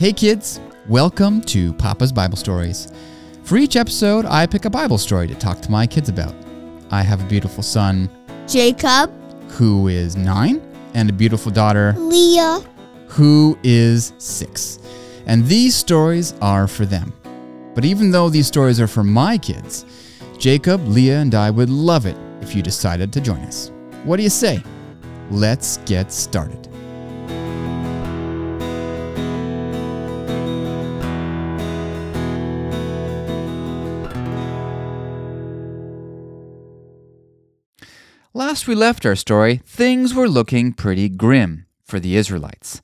Hey kids, welcome to Papa's Bible Stories. For each episode, I pick a Bible story to talk to my kids about. I have a beautiful son Jacob, who is nine and a beautiful daughter Leah, who is six. And these stories are for them. But even though these stories are for my kids, Jacob, Leah, and I would love it if you decided to join us. What do you say? Let's get started. Last we left our story, things were looking pretty grim for the Israelites.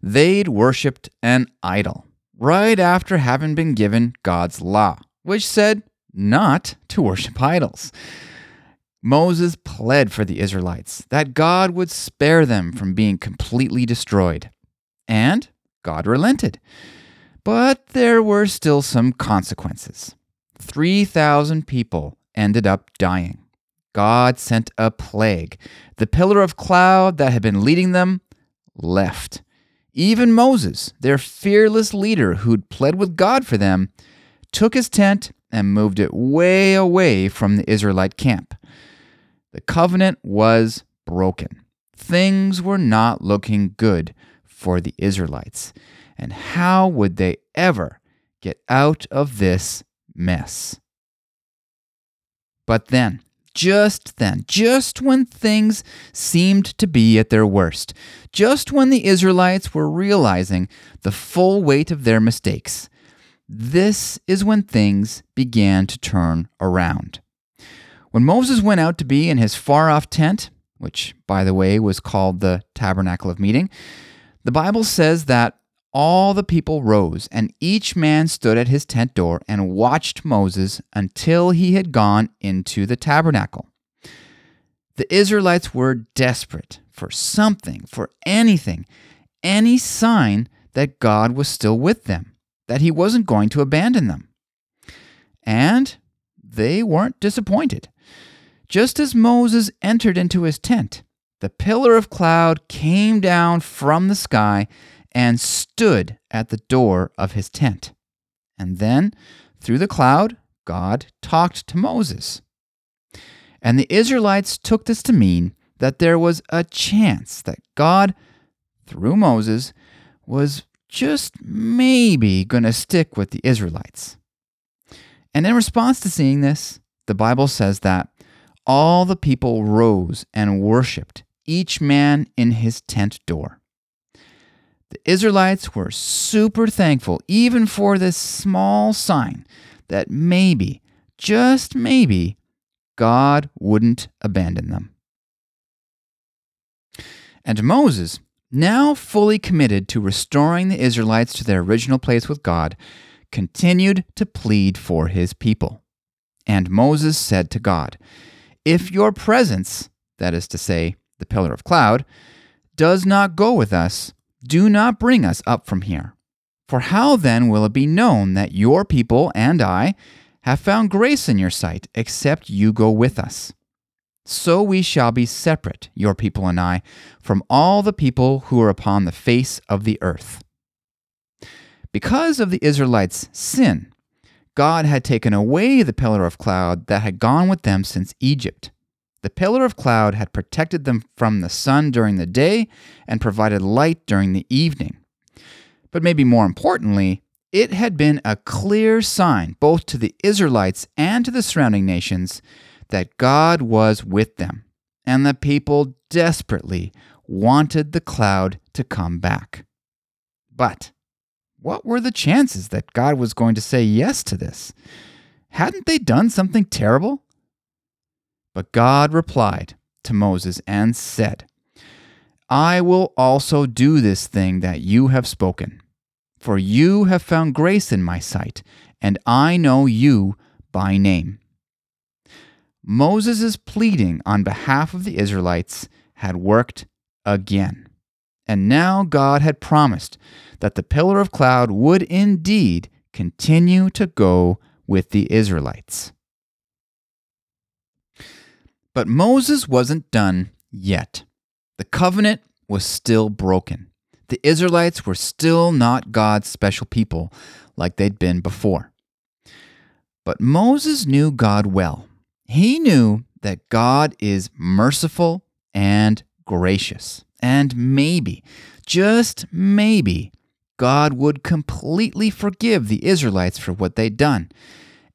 They'd worshipped an idol right after having been given God's law, which said not to worship idols. Moses pled for the Israelites that God would spare them from being completely destroyed. And God relented. But there were still some consequences. 3,000 people ended up dying. God sent a plague. The pillar of cloud that had been leading them left. Even Moses, their fearless leader who'd pled with God for them, took his tent and moved it way away from the Israelite camp. The covenant was broken. Things were not looking good for the Israelites. And how would they ever get out of this mess? But then, just then, just when things seemed to be at their worst, just when the Israelites were realizing the full weight of their mistakes, this is when things began to turn around. When Moses went out to be in his far off tent, which, by the way, was called the Tabernacle of Meeting, the Bible says that all the people rose, and each man stood at his tent door and watched Moses until he had gone into the tabernacle. The Israelites were desperate for something, for anything, any sign that God was still with them, that he wasn't going to abandon them. And they weren't disappointed. Just as Moses entered into his tent, the pillar of cloud came down from the sky and stood at the door of his tent. And then, through the cloud, God talked to Moses. And the Israelites took this to mean that there was a chance that God, through Moses, was just maybe going to stick with the Israelites. And in response to seeing this, the Bible says that all the people rose and worshiped, each man in his tent door. The Israelites were super thankful, even for this small sign that maybe, just maybe, God wouldn't abandon them. And Moses, now fully committed to restoring the Israelites to their original place with God, continued to plead for his people. And Moses said to God, If your presence, that is to say, the pillar of cloud, does not go with us, do not bring us up from here. For how then will it be known that your people and I have found grace in your sight, except you go with us? So we shall be separate, your people and I, from all the people who are upon the face of the earth. Because of the Israelites' sin, God had taken away the pillar of cloud that had gone with them since Egypt. The pillar of cloud had protected them from the sun during the day and provided light during the evening. But maybe more importantly, it had been a clear sign both to the Israelites and to the surrounding nations that God was with them, and the people desperately wanted the cloud to come back. But what were the chances that God was going to say yes to this? Hadn't they done something terrible? But God replied to Moses and said, I will also do this thing that you have spoken, for you have found grace in my sight, and I know you by name. Moses' pleading on behalf of the Israelites had worked again. And now God had promised that the pillar of cloud would indeed continue to go with the Israelites. But Moses wasn't done yet. The covenant was still broken. The Israelites were still not God's special people like they'd been before. But Moses knew God well. He knew that God is merciful and gracious. And maybe, just maybe, God would completely forgive the Israelites for what they'd done,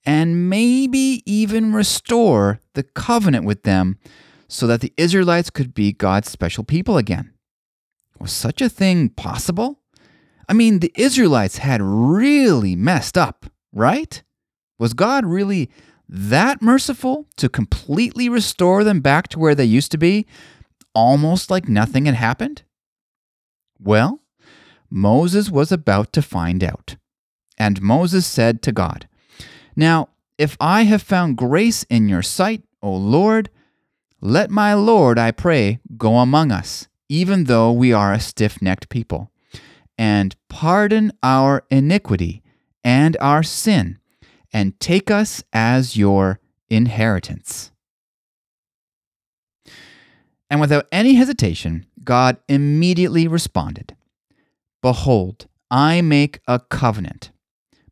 and maybe even restore the covenant with them so that the Israelites could be God's special people again. Was such a thing possible? I mean, the Israelites had really messed up, right? Was God really that merciful to completely restore them back to where they used to be, almost like nothing had happened? Well, Moses was about to find out. And Moses said to God, Now, if I have found grace in your sight, O Lord, let my Lord, I pray, go among us, even though we are a stiff necked people, and pardon our iniquity and our sin and take us as your inheritance. And without any hesitation, God immediately responded Behold, I make a covenant.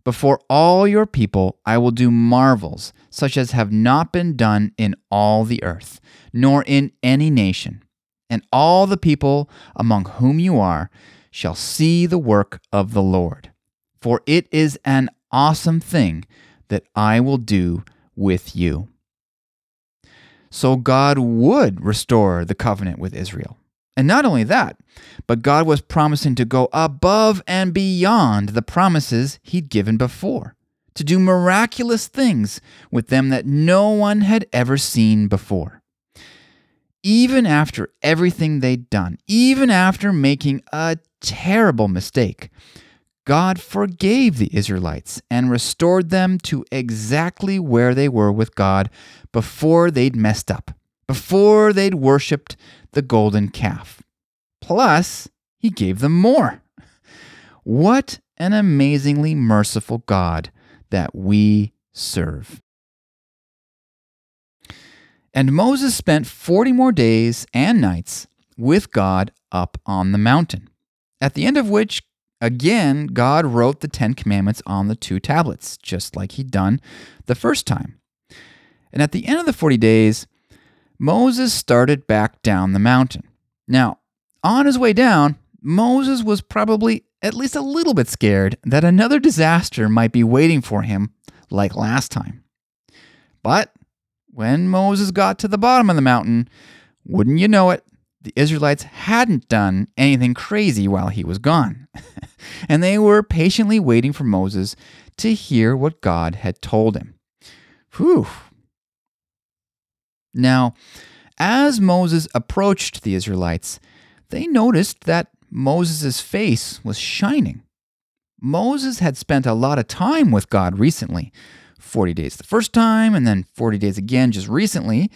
Before all your people, I will do marvels such as have not been done in all the earth, nor in any nation. And all the people among whom you are shall see the work of the Lord. For it is an awesome thing that I will do with you. So God would restore the covenant with Israel. And not only that, but God was promising to go above and beyond the promises he'd given before, to do miraculous things with them that no one had ever seen before. Even after everything they'd done, even after making a terrible mistake, God forgave the Israelites and restored them to exactly where they were with God before they'd messed up, before they'd worshiped the golden calf. Plus, He gave them more. What an amazingly merciful God that we serve. And Moses spent 40 more days and nights with God up on the mountain, at the end of which Again, God wrote the Ten Commandments on the two tablets, just like he'd done the first time. And at the end of the 40 days, Moses started back down the mountain. Now, on his way down, Moses was probably at least a little bit scared that another disaster might be waiting for him, like last time. But when Moses got to the bottom of the mountain, wouldn't you know it, the Israelites hadn't done anything crazy while he was gone. and they were patiently waiting for Moses to hear what God had told him. Whew. Now, as Moses approached the Israelites, they noticed that Moses' face was shining. Moses had spent a lot of time with God recently 40 days the first time, and then 40 days again just recently.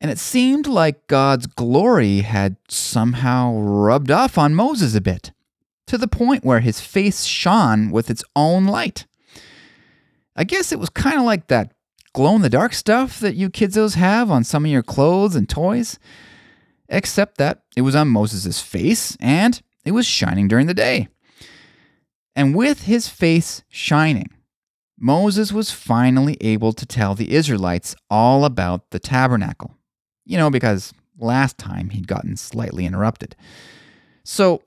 And it seemed like God's glory had somehow rubbed off on Moses a bit, to the point where his face shone with its own light. I guess it was kind of like that glow in the dark stuff that you kidzos have on some of your clothes and toys, except that it was on Moses' face and it was shining during the day. And with his face shining, Moses was finally able to tell the Israelites all about the tabernacle you know, because last time he'd gotten slightly interrupted. So,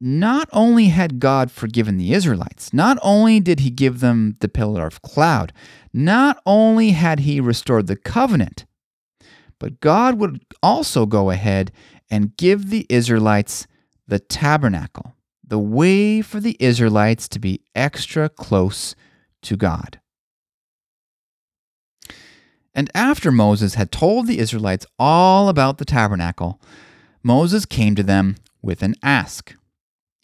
not only had God forgiven the Israelites, not only did he give them the pillar of cloud, not only had he restored the covenant, but God would also go ahead and give the Israelites the tabernacle, the way for the Israelites to be extra close to God. And after Moses had told the Israelites all about the tabernacle, Moses came to them with an ask.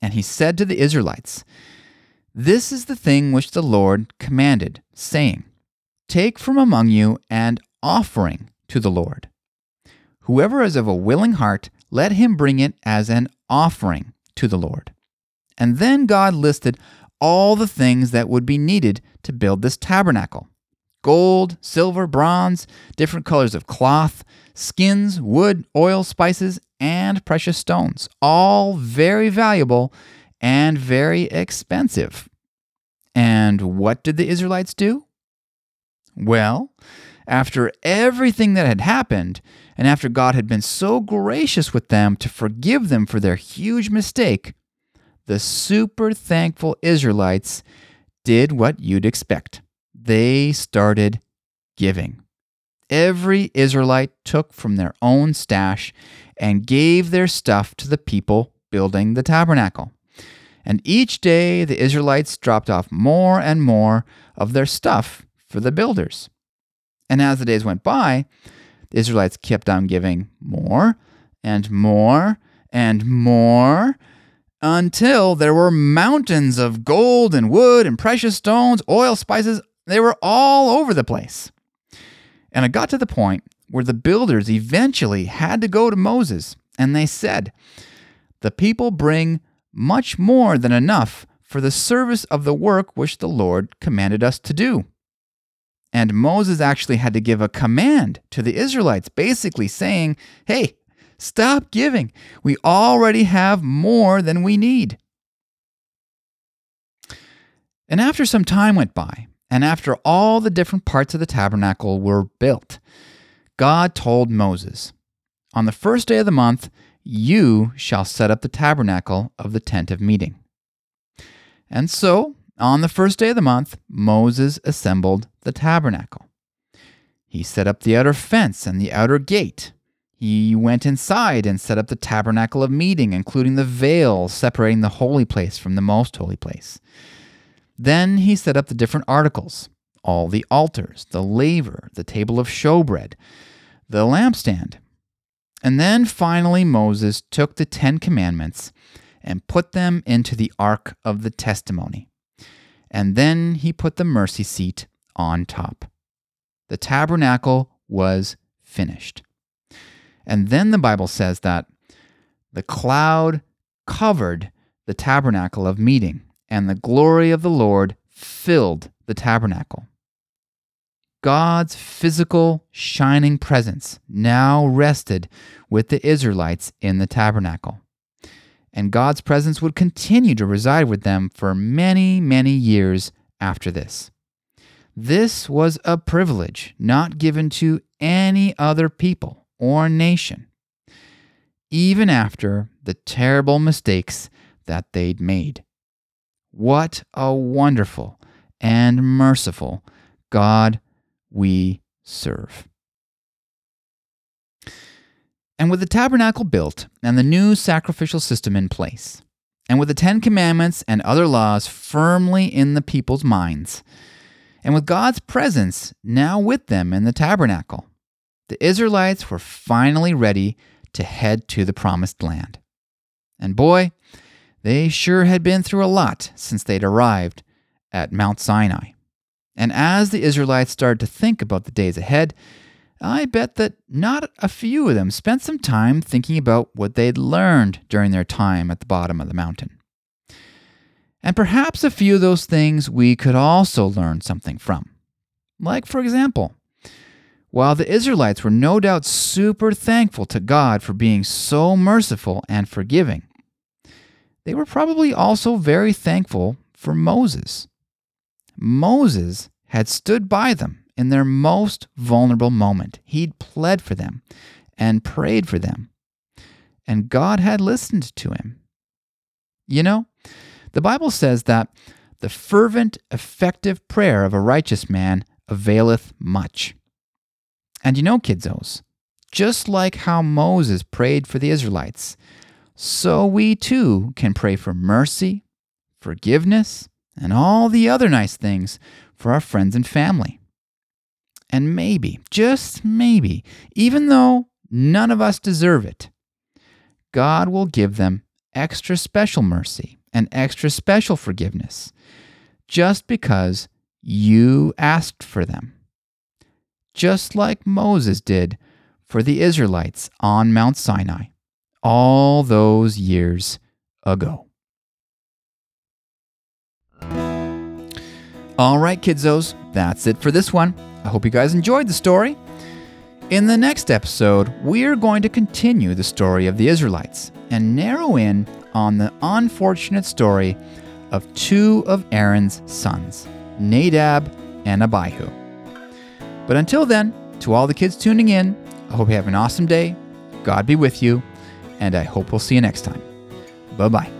And he said to the Israelites, This is the thing which the Lord commanded, saying, Take from among you an offering to the Lord. Whoever is of a willing heart, let him bring it as an offering to the Lord. And then God listed all the things that would be needed to build this tabernacle gold, silver, bronze, different colors of cloth, skins, wood, oil, spices, and precious stones, all very valuable and very expensive. And what did the Israelites do? Well, after everything that had happened, and after God had been so gracious with them to forgive them for their huge mistake, the super thankful Israelites did what you'd expect. They started giving. Every Israelite took from their own stash and gave their stuff to the people building the tabernacle. And each day the Israelites dropped off more and more of their stuff for the builders. And as the days went by, the Israelites kept on giving more and more and more until there were mountains of gold and wood and precious stones, oil, spices. They were all over the place. And it got to the point where the builders eventually had to go to Moses and they said, The people bring much more than enough for the service of the work which the Lord commanded us to do. And Moses actually had to give a command to the Israelites, basically saying, Hey, stop giving. We already have more than we need. And after some time went by, and after all the different parts of the tabernacle were built, God told Moses, On the first day of the month, you shall set up the tabernacle of the tent of meeting. And so on the first day of the month, Moses assembled the tabernacle. He set up the outer fence and the outer gate. He went inside and set up the tabernacle of meeting, including the veil separating the holy place from the most holy place. Then he set up the different articles all the altars, the laver, the table of showbread, the lampstand. And then finally, Moses took the Ten Commandments and put them into the Ark of the Testimony and then he put the mercy seat on top. The tabernacle was finished. And then the Bible says that the cloud covered the tabernacle of meeting, and the glory of the Lord filled the tabernacle. God's physical shining presence now rested with the Israelites in the tabernacle and God's presence would continue to reside with them for many, many years after this. This was a privilege not given to any other people or nation, even after the terrible mistakes that they'd made. What a wonderful and merciful God we serve. And with the tabernacle built and the new sacrificial system in place, and with the Ten Commandments and other laws firmly in the people's minds, and with God's presence now with them in the tabernacle, the Israelites were finally ready to head to the promised land. And boy, they sure had been through a lot since they'd arrived at Mount Sinai. And as the Israelites started to think about the days ahead, I bet that not a few of them spent some time thinking about what they'd learned during their time at the bottom of the mountain. And perhaps a few of those things we could also learn something from. Like, for example, while the Israelites were no doubt super thankful to God for being so merciful and forgiving, they were probably also very thankful for Moses. Moses had stood by them in their most vulnerable moment. He'd pled for them and prayed for them. And God had listened to him. You know, the Bible says that the fervent, effective prayer of a righteous man availeth much. And you know, kidzos, just like how Moses prayed for the Israelites, so we too can pray for mercy, forgiveness, and all the other nice things for our friends and family. And maybe, just maybe, even though none of us deserve it, God will give them extra special mercy and extra special forgiveness just because you asked for them. Just like Moses did for the Israelites on Mount Sinai all those years ago. All right, kidzos, that's it for this one. I hope you guys enjoyed the story. In the next episode, we're going to continue the story of the Israelites and narrow in on the unfortunate story of two of Aaron's sons, Nadab and Abihu. But until then, to all the kids tuning in, I hope you have an awesome day. God be with you, and I hope we'll see you next time. Bye bye.